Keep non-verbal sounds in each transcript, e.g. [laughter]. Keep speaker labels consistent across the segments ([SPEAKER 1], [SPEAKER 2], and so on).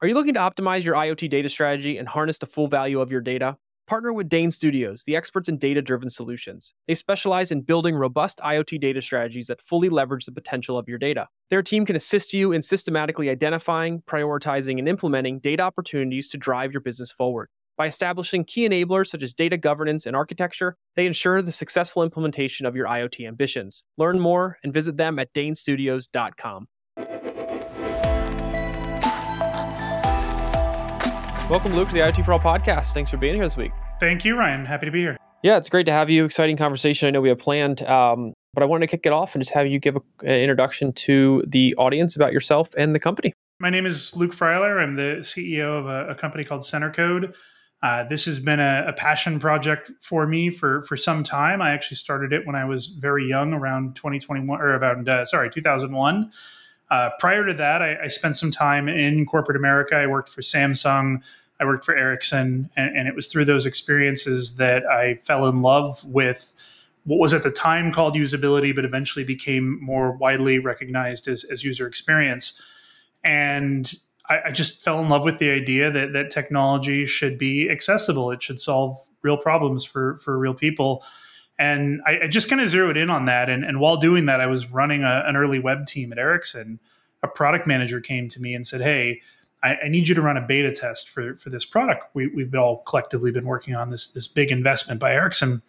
[SPEAKER 1] Are you looking to optimize your IoT data strategy and harness the full value of your data? Partner with DAIN Studios, the experts in data driven solutions. They specialize in building robust IoT data strategies that fully leverage the potential of your data. Their team can assist you in systematically identifying, prioritizing, and implementing data opportunities to drive your business forward. By establishing key enablers such as data governance and architecture, they ensure the successful implementation of your IoT ambitions. Learn more and visit them at dainstudios.com. Welcome, Luke, to the IoT for All podcast. Thanks for being here this week.
[SPEAKER 2] Thank you, Ryan. Happy to be here.
[SPEAKER 1] Yeah, it's great to have you. Exciting conversation. I know we have planned, um, but I wanted to kick it off and just have you give a, an introduction to the audience about yourself and the company.
[SPEAKER 2] My name is Luke Freiler. I'm the CEO of a, a company called CenterCode. Uh, this has been a, a, passion project for me for for some time. I actually started it when I was very young, around 2021 or about uh, sorry 2001. Uh, prior to that, I, I, spent some time in corporate America. I worked for Samsung, I worked for Ericsson, and, and, it was through those experiences that I fell in love with what was at the time called usability, but eventually became more widely recognized as, as user experience. And I, I just fell in love with the idea that that technology should be accessible. It should solve real problems for for real people. And I, I just kind of zeroed in on that. And, and while doing that, I was running a, an early web team at Ericsson. A product manager came to me and said, Hey, I, I, need you to run a beta test for, for this product. We, we've all collectively been working on this, this big investment by Ericsson.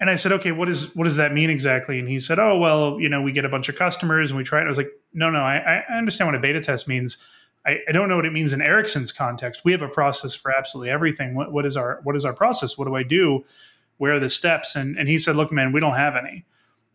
[SPEAKER 2] And I said, okay, what is what does that mean exactly? And he said, oh, well, you know, we get a bunch of customers and we try it. I was like, no, no, I, I understand what a beta test means. I, I, don't know what it means in Ericsson's context. We have a process for absolutely everything. What, what is our what is our process? What do I do? Where are the steps? And, and he said, look, man, we don't have any.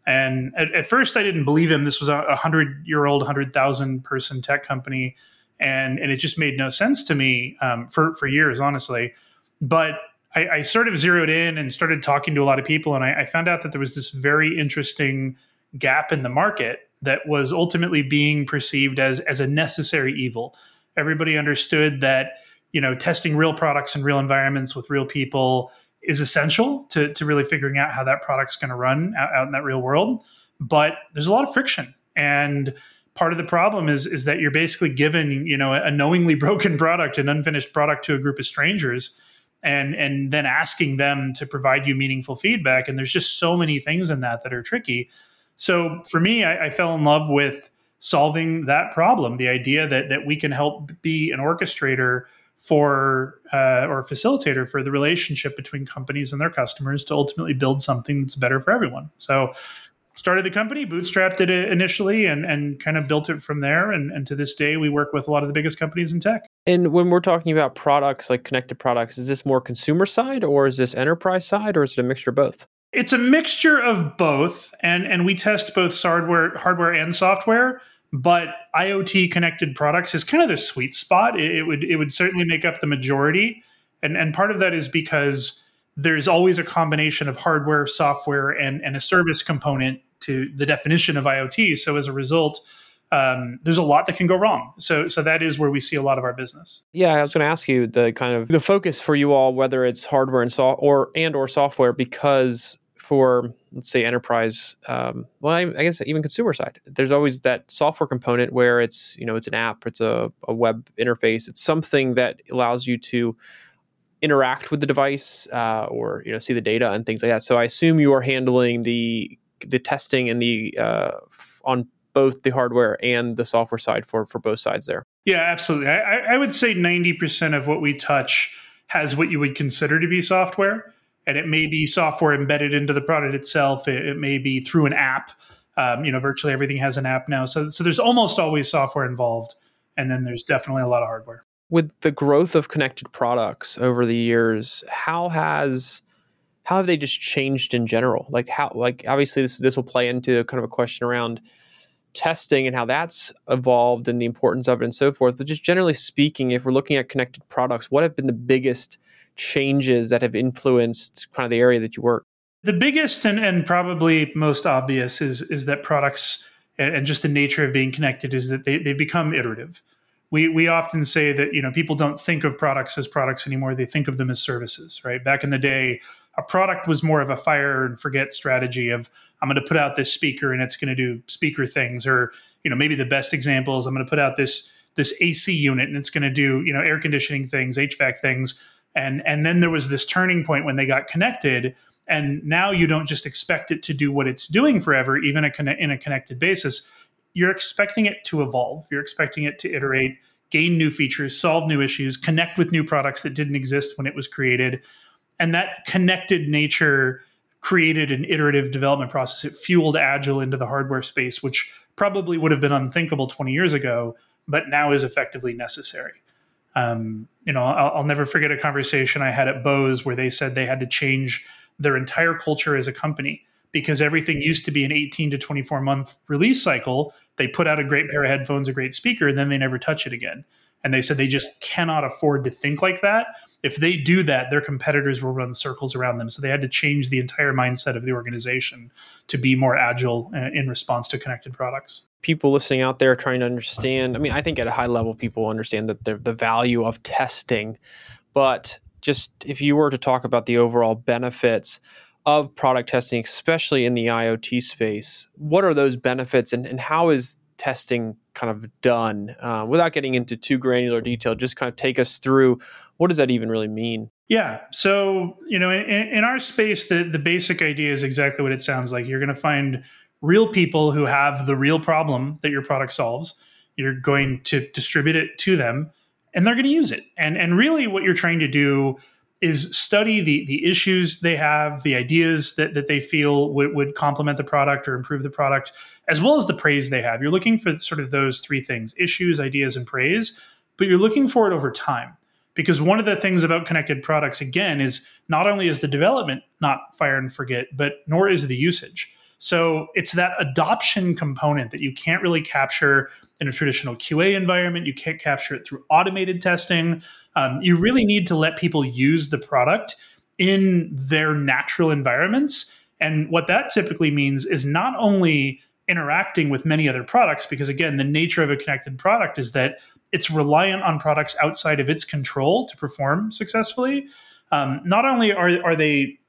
[SPEAKER 2] And at, at first I didn't believe him. This was a hundred year old, hundred thousand person tech company. And, and it just made no sense to me um, for, for years, honestly. But I, I, sort of zeroed in and started talking to a lot of people. And I, I found out that there was this very interesting gap in the market that was ultimately being perceived as, as a necessary evil. Everybody understood that, you know, testing real products in real environments with real people is essential to, to really figuring out how that product's going to run out, out in that real world. But there's a lot of friction. And part of the problem is is that you're basically given you know a knowingly [laughs] broken product an unfinished product to a group of strangers and and then asking them to provide you meaningful feedback and there's just so many things in that that are tricky so for me i, I fell in love with solving that problem the idea that that we can help be an orchestrator for uh, or facilitator for the relationship between companies and their customers to ultimately build something that's better for everyone. So started the company, bootstrapped it initially, and and kind of built it from there. And, and to this day, we work with a lot of the biggest companies in tech.
[SPEAKER 1] And when we're talking about products like connected products, is this more consumer side or is this enterprise side or is it a mixture of both?
[SPEAKER 2] It's a mixture of both, and and we test both hardware, hardware and software but IoT connected products is kind of the sweet spot. It, it, would it would certainly make up the majority, and and part of that is because there's always a combination of hardware, software, and and a service component to the definition of IoT. So as a result. Um, there's a lot that can go wrong. So, so that is where we see a lot of our business.
[SPEAKER 1] Yeah, I was going to ask you the kind of the focus for you all, whether it's hardware and so or and or software, because for let's say enterprise um, well I, I, guess even consumer side. There's always that software component where it's you know it's an app it's a, a web interface. It's something that allows you to interact with the device uh, or you know see the data and things like that. So i assume you are handling the the testing and the uh, on both the hardware and the software side for for both sides there.
[SPEAKER 2] Yeah absolutely. I, I would say 90% of what we touch has what you would consider to be software and it may be software embedded into the product itself. It, it may be through an app. Um, you know, virtually everything has an app now. So, so there's almost always software involved, and then there's definitely a lot of hardware.
[SPEAKER 1] With the growth of connected products over the years, how has how have they just changed in general? Like how like obviously this this will play into kind of a question around testing and how that's evolved and the importance of it and so forth. But just generally speaking, if we're looking at connected products, what have been the biggest changes that have influenced kind of the area that you work?
[SPEAKER 2] The biggest and, and probably most obvious is is that products and, and just the nature of being connected is that they, they become iterative. We, we often say that you know people don't think of products as products anymore; they think of them as services. Right back in the day, a product was more of a fire and forget strategy of I'm going to put out this speaker and it's going to do speaker things, or you know maybe the best example is I'm going to put out this this AC unit and it's going to do you know air conditioning things, HVAC things, and and then there was this turning point when they got connected, and now you don't just expect it to do what it's doing forever, even a, in a connected basis. You're expecting it to evolve. You're expecting it to iterate, gain new features, solve new issues, connect with new products that didn't exist when it was created, and that connected nature created an iterative development process. It fueled Agile into the hardware space, which probably would have been unthinkable 20 years ago, but now is effectively necessary. Um, you know, I'll, I'll, never forget a conversation I had at Bose where they said they had to change their entire culture as a company because everything used to be an 18 to 24 month release cycle. They put out a great pair of headphones, a great speaker, and then they never touch it again. And they said they just cannot afford to think like that. If they do that, their competitors will run circles around them. So they had to change the entire mindset of the organization to be more agile uh, in response to connected products.
[SPEAKER 1] People listening out there trying to understand. I mean, I think at a high level, people understand that the, the value of testing. But just if you were to talk about the overall benefits of product testing, especially in the IoT space, what are those benefits and, and how is testing kind of done uh, without getting into too granular detail just kind of take us through what does that even really mean?
[SPEAKER 2] Yeah so you know in, in our space the, the basic idea is exactly what it sounds like. You're going to find real people who have the real problem that your product solves. You're going to distribute it to them and they're going to use it. And and really what you're trying to do is study the the issues they have, the ideas that, that they feel would, would complement the product or improve the product, as well as the praise they have. You're looking for sort of those three things issues, ideas, and praise, but you're looking for it over time. Because one of the things about connected products, again, is not only is the development not fire and forget, but nor is the usage. So it's that adoption component that you can't really capture in a traditional QA environment. You can't capture it through automated testing. Um, you really need to let people use the product in their natural environments. And what that typically means is not only interacting with many other products, because again, the nature of a connected product is that it's reliant on products outside of its control to perform successfully. Um, not only are, are they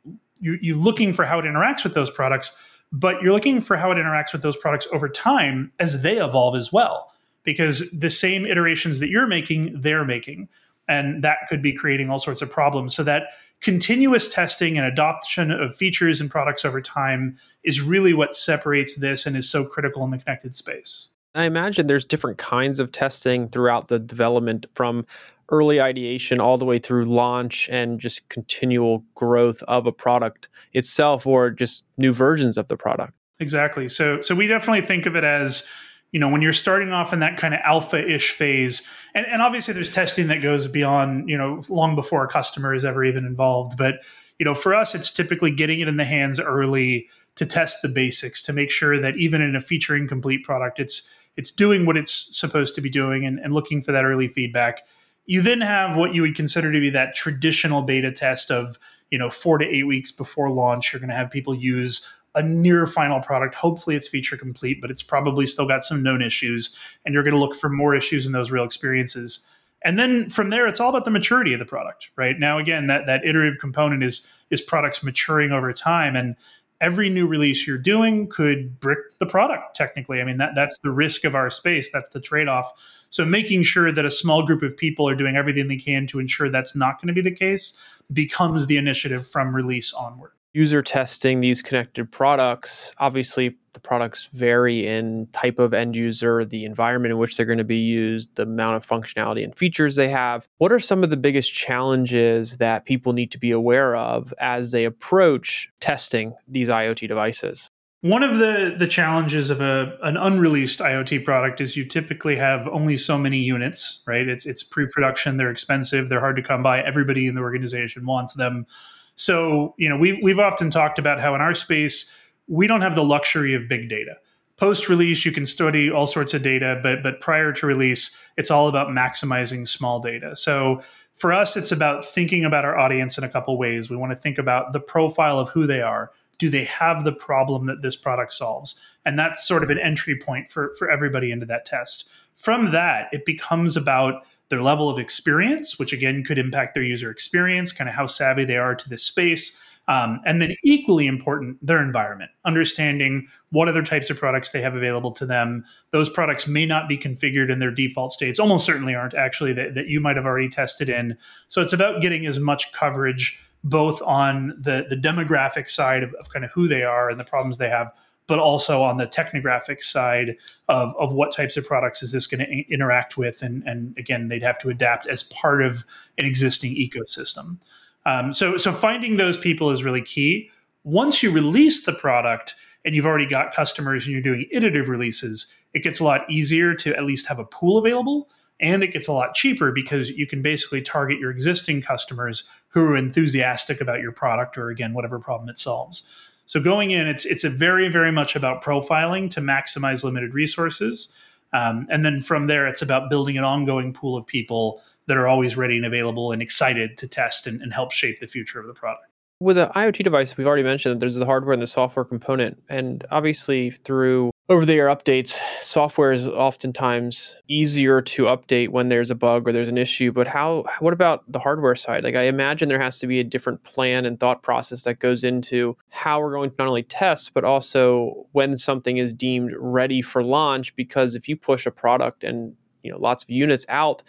[SPEAKER 2] you, you looking for how it interacts with those products, but you're looking for how it interacts with those products over time as they evolve as well because the same iterations that you're making they're making and that could be creating all sorts of problems so that continuous testing and adoption of features and products over time is really what separates this and is so critical in the connected space
[SPEAKER 1] I imagine there's different kinds of testing throughout the development from early ideation all the way through launch and just continual growth of a product itself or just new versions of the product.
[SPEAKER 2] Exactly. So so we definitely think of it as you know when you're starting off in that kind of alpha-ish phase and, and obviously there's testing that goes beyond you know long before a customer is ever even involved but you know for us it's typically getting it in the hands early to test the basics to make sure that even in a feature incomplete product it's it's doing what it's supposed to be doing and, and looking for that early feedback. You then have what you would consider to be that traditional beta test of, you know, four to eight weeks before launch. You're going to have people use a near final product. Hopefully it's feature complete, but it's probably still got some known issues. And you're going to look for more issues in those real experiences. And then from there, it's all about the maturity of the product, right? Now, again, that, that iterative component is is products maturing over time. And every new release you're doing could brick the product technically i mean that that's the risk of our space that's the trade-off so making sure that a small group of people are doing everything they can to ensure that's not going to be the case becomes the initiative from release onward
[SPEAKER 1] user testing these connected products obviously the products vary in type of end user, the environment in which they're going to be used, the amount of functionality and features they have. What are some of the biggest challenges that people need to be aware of as they approach testing these IoT devices?
[SPEAKER 2] One of the, the challenges of a, an unreleased IoT product is you typically have only so many units, right? It's, it's pre production, they're expensive, they're hard to come by. Everybody in the organization wants them. So, you know, we've, we've often talked about how in our space, we don't have the luxury of big data. Post release, you can study all sorts of data, but but prior to release, it's all about maximizing small data. So for us, it's about thinking about our audience in a couple ways. We want to think about the profile of who they are. Do they have the problem that this product solves? And that's sort of an entry point for, for everybody into that test. From that, it becomes about their level of experience, which again could impact their user experience, kind of how savvy they are to this space Um, and then, equally important, their environment, understanding what other types of products they have available to them. Those products may not be configured in their default states, almost certainly aren't actually, that, that you might have already tested in. So, it's about getting as much coverage both on the, the demographic side of, of kind of who they are and the problems they have, but also on the technographic side of, of what types of products is this going to interact with. And, and again, they'd have to adapt as part of an existing ecosystem. Um, so, so finding those people is really key. Once you release the product and you've already got customers and you're doing iterative releases, it gets a lot easier to at least have a pool available and it gets a lot cheaper because you can basically target your existing customers who are enthusiastic about your product or again whatever problem it solves so going in it's it's a very very much about profiling to maximize limited resources um, and then from there it's about building an ongoing pool of people that are always ready and available and excited to test and, and help shape the future of the product.
[SPEAKER 1] With an IoT device, we've already mentioned that there's the hardware and the software component. And obviously, through over the air updates, software is oftentimes easier to update when there's a bug or there's an issue. But how, what about the hardware side? Like, I imagine there has to be a different plan and thought process that goes into how we're going to not only test, but also when something is deemed ready for launch. Because if you push a product and you know lots of units out.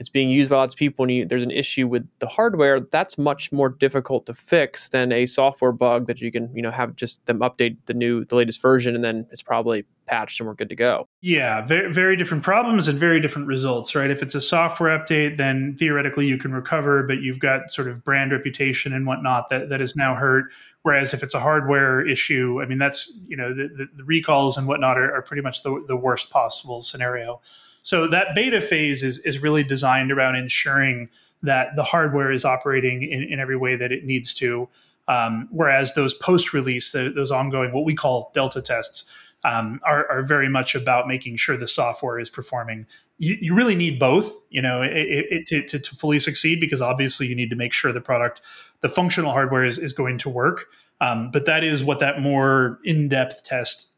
[SPEAKER 1] It's being used by lots of people and you, there's an issue with the hardware. That's much more difficult to fix than a software bug that you can you know have just them update the new the latest version and then it's probably patched and we're good to go.
[SPEAKER 2] Yeah very, very different problems and very different results right? If it's a software update then theoretically you can recover but you've got sort of brand reputation and whatnot that, that is now hurt. Whereas if it's a hardware issue i mean that's you know the, the, recalls and whatnot are, are pretty much the, the worst possible scenario so that beta phase is, is really designed around ensuring that the hardware is operating in, in every way that it needs to. Um, whereas those post release, those ongoing, what we call delta tests, um, are, are, very much about making sure the software is performing. You, you really need both, you know, it, it, to, to, to, fully succeed because obviously you need to make sure the product, the functional hardware is, is going to work. Um, but that is what that more in depth test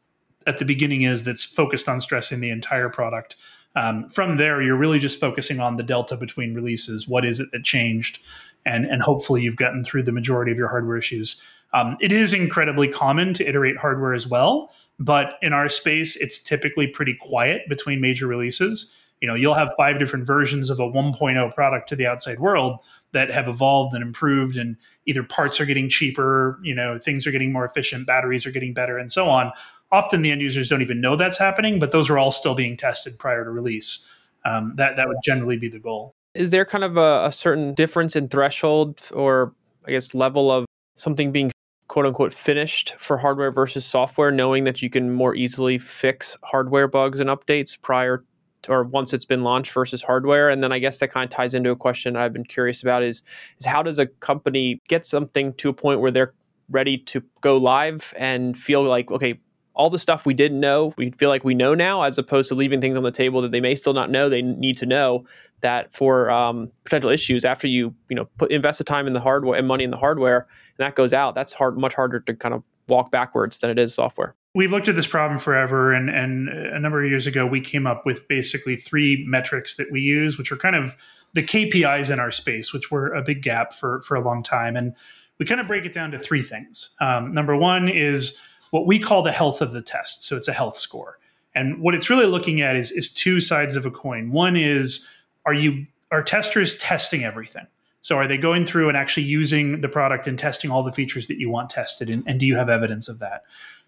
[SPEAKER 2] at the beginning is that's focused on stressing the entire product um, from there, you're really just focusing on the delta between releases. What is it that changed? And, and hopefully you've gotten through the majority of your hardware issues. Um, it is incredibly common to iterate hardware as well, but in our space, it's typically pretty quiet between major releases. You know, you'll have five different versions of a 1.0 product to the outside world that have evolved and improved, and either parts are getting cheaper, you know, things are getting more efficient, batteries are getting better, and so on often the end users don't even know that's happening, but those are all still being tested prior to release. Um, that that would generally be the goal.
[SPEAKER 1] Is there kind of a, a certain difference in threshold or I guess level of something being quote unquote finished for hardware versus software, knowing that you can more easily fix hardware bugs and updates prior to, or once it's been launched versus hardware. And then I guess that kind of ties into a question I've been curious about is is how does a company get something to a point where they're ready to go live and feel like okay all the stuff we didn't know, we feel like we know now, as opposed to leaving things on the table that they may still not know. They need to know that for um, potential issues after you, you know, put invest the time in the hardware and money in the hardware, and that goes out. That's hard, much harder to kind of walk backwards than it is software.
[SPEAKER 2] We've looked at this problem forever, and and a number of years ago, we came up with basically three metrics that we use, which are kind of the KPIs in our space, which were a big gap for for a long time, and we kind of break it down to three things. Um, number one is what we call the health of the test. So it's a health score. And what it's really looking at is, is two sides of a coin. One is are you are testers testing everything? So are they going through and actually using the product and testing all the features that you want tested? And, and do you have evidence of that?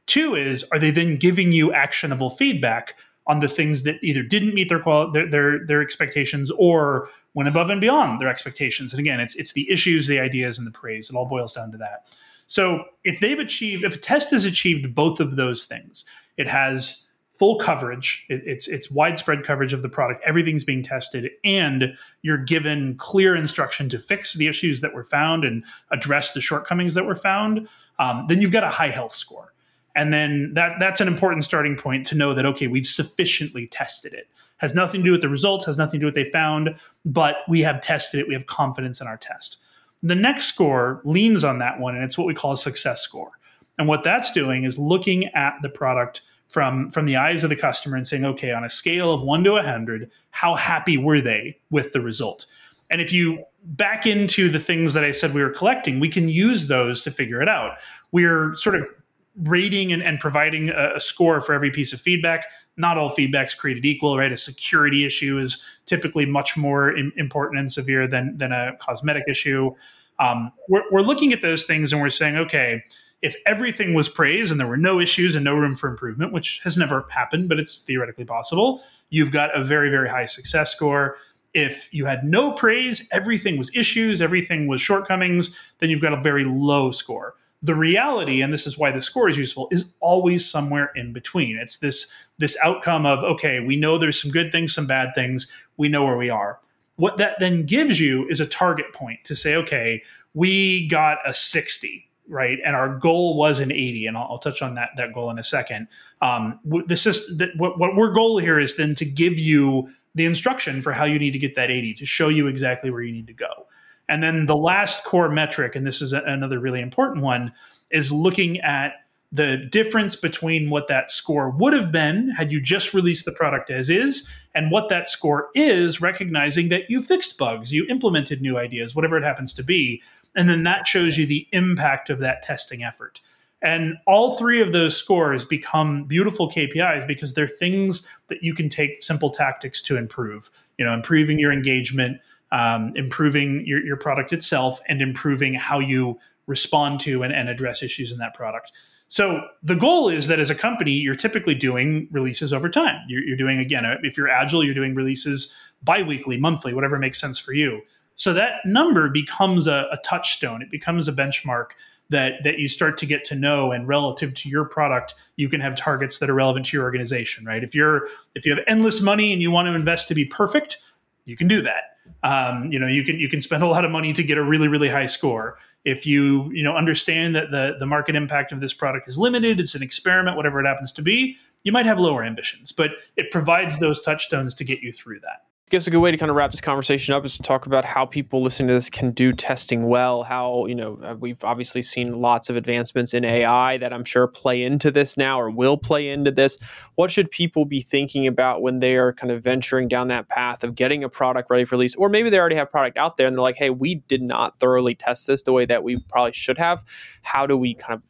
[SPEAKER 2] Two is are they then giving you actionable feedback on the things that either didn't meet their, quali- their, their their expectations or went above and beyond their expectations? And again, it's it's the issues, the ideas, and the praise. It all boils down to that. So if they've achieved, if a test has achieved both of those things, it has full coverage, it, it's it's widespread coverage of the product, everything's being tested, and you're given clear instruction to fix the issues that were found and address the shortcomings that were found. Um, then you've got a high health score. And then that that's an important starting point to know that okay, we've sufficiently tested it. Has nothing to do with the results, has nothing to do with what they found, but we have tested it. We have confidence in our test. The next score leans on that one, and it's what we call a success score. And what that's doing is looking at the product from from the eyes of the customer and saying, okay, on a scale of one to a hundred, how happy were they with the result? And if you back into the things that I said we were collecting, we can use those to figure it out. We're sort of rating and, and providing a, a, score for every piece of feedback. Not all feedback's created equal, right? A security issue is typically much more in, important and severe than, than a cosmetic issue. Um, we're, we're looking at those things and we're saying, okay, if everything was praised and there were no issues and no room for improvement, which has never happened, but it's theoretically possible, you've got a very, very high success score. If you had no praise, everything was issues, everything was shortcomings, then you've got a very low score the reality and this is why the score is useful is always somewhere in between. It's this this outcome of okay we know there's some good things some bad things. We know where we are. What that then gives you is a target point to say okay we got a 60 right? And our goal was an 80 and i'll, I'll touch on that that goal in a second. Um, the system that what, what our goal here is then to give you the instruction for how you need to get that 80 to show you exactly where you need to go and then the last core metric, and this is a, another really important one, is looking at the difference between what that score would have been had you just released the product as is and what that score is, recognizing that you fixed bugs, you implemented new ideas, whatever it happens to be. And then that shows you the impact of that testing effort. And all three of those scores become beautiful KPIs because they're things that you can take simple tactics to improve. You know, improving your engagement, um, improving your, your product itself and improving how you respond to and, and address issues in that product. So the goal is that as a company, you're typically doing releases over time. You're, you're doing again, uh, if you're agile, you're doing releases biweekly, monthly, whatever makes sense for you. So that number becomes a, a touchstone. It becomes a benchmark that that you start to get to know and relative to your product you can have targets that are relevant to your organization right if you're if you have endless money and you want to invest to be perfect you can do that um, you know, you can you can spend a lot of money to get a really really high score. If you you know understand that the the market impact of this product is limited, it's an experiment, whatever it happens to be, you might have lower ambitions, but it provides those touchstones to get you through that.
[SPEAKER 1] I guess a good way to kind of wrap this conversation up is to talk about how people listening to this can do testing well. How, you know, uh, we've obviously seen lots of advancements in AI that I'm sure play into this now or will play into this. What should people be thinking about when they are kind of venturing down that path of getting a product ready for release? Or maybe they already have product out there and they're like, hey, we did not thoroughly test this the way that we probably should have. How do we kind of,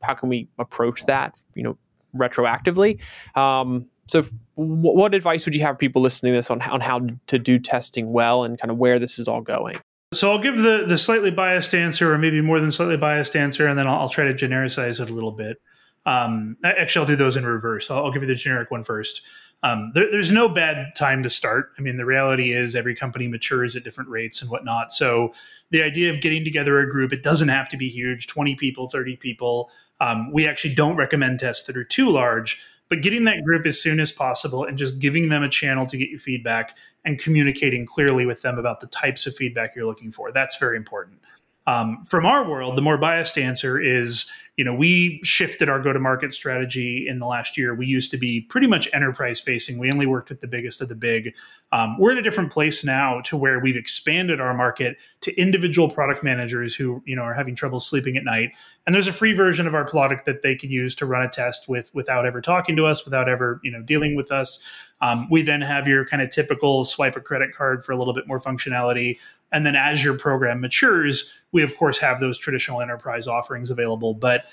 [SPEAKER 1] how can we approach that, you know, retroactively? Um, so, what advice would you have people listening to this on, on how to do testing well and kind of where this is all going?
[SPEAKER 2] So, I'll give the, the slightly biased answer, or maybe more than slightly biased answer, and then I'll, I'll try to genericize it a little bit. Um, actually, I'll do those in reverse. I'll, I'll give you the generic one first. Um, there, there's no bad time to start. I mean, the reality is every company matures at different rates and whatnot. So, the idea of getting together a group, it doesn't have to be huge 20 people, 30 people. Um, we actually don't recommend tests that are too large but getting that group as soon as possible and just giving them a channel to get you feedback and communicating clearly with them about the types of feedback you're looking for. That's very important. Um, from our world, the more biased answer is, you know, we shifted our go-to-market strategy in the last year. We used to be pretty much enterprise facing. We only worked with the biggest of the big. Um, we're in a different place now to where we've expanded our market to individual product managers who, you know, are having trouble sleeping at night. And there's a free version of our product that they could use to run a test with without ever talking to us, without ever, you know, dealing with us. Um, we then have your kind of typical swipe a credit card for a little bit more functionality. And then as your program matures, we of course have those traditional enterprise offerings available. But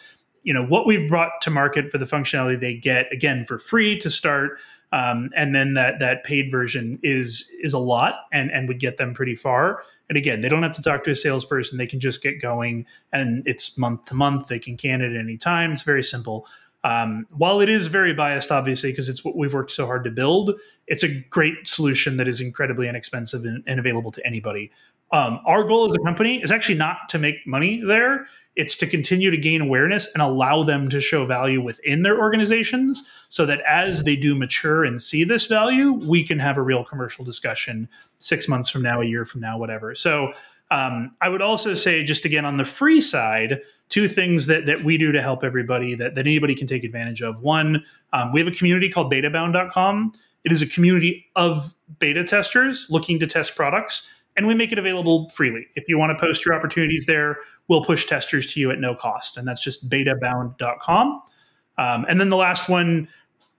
[SPEAKER 2] you know what we've brought to market for the functionality they get again for free to start, um, and then that that paid version is is a lot and and would get them pretty far. And again, they don't have to talk to a salesperson; they can just get going, and it's month to month. They can can it at any time. It's very simple. Um, while it is very biased, obviously, because it's what we've worked so hard to build, it's a great solution that is incredibly inexpensive and, and available to anybody. Um, our goal as a company is actually not to make money there. It's to continue to gain awareness and allow them to show value within their organizations so that as they do mature and see this value, we can have a real commercial discussion six months from now, a year from now, whatever. So um, I would also say, just again on the free side, two things that, that we do to help everybody that, that anybody can take advantage of. One, um, we have a community called betabound.com. It is a community of beta testers looking to test products, and we make it available freely. If you want to post your opportunities there, we'll push testers to you at no cost. And that's just betabound.com. Um, and then the last one,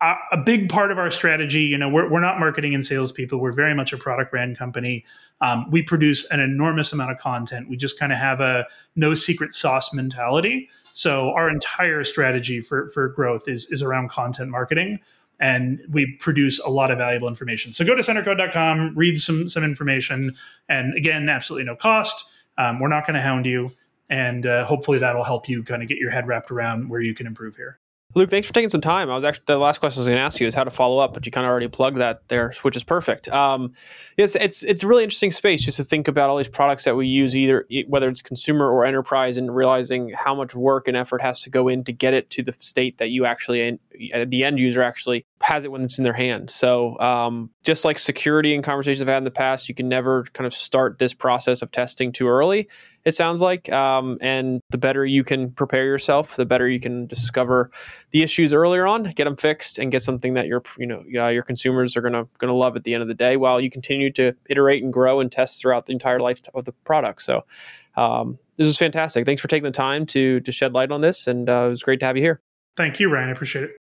[SPEAKER 2] a, big part of our strategy, you know, we're, we're not marketing and salespeople. We're very much a product brand company. Um, we produce an enormous amount of content. We just kind of have a no secret sauce mentality. So our entire strategy for, for growth is, is around content marketing and we produce a lot of valuable information. So go to centercode.com, read some some information, and again, absolutely no cost. Um, we're not going to hound you, and uh, hopefully that'll help you kind of get your head wrapped around where you can improve here.
[SPEAKER 1] Luke, thanks for taking some time. I was actually the last question I was going to ask you is how to follow up, but you kind of already plugged that there, which is perfect. Um, it's it's it's a really interesting space just to think about all these products that we use, either whether it's consumer or enterprise, and realizing how much work and effort has to go in to get it to the state that you actually, the end user actually has it when it's in their hand. So um, just like security and conversations I've had in the past, you can never kind of start this process of testing too early it sounds like. Um, and the better you can prepare yourself, the better you can discover the issues earlier on, get them fixed, and get something that your you know uh, your consumers are gonna gonna love at the end of the day. While you continue to iterate and grow and test throughout the entire life of the product. So. Um, this was fantastic. Thanks for taking the time to to shed light on this, and uh, it was great to have you here.
[SPEAKER 2] Thank you, Ryan. I appreciate it.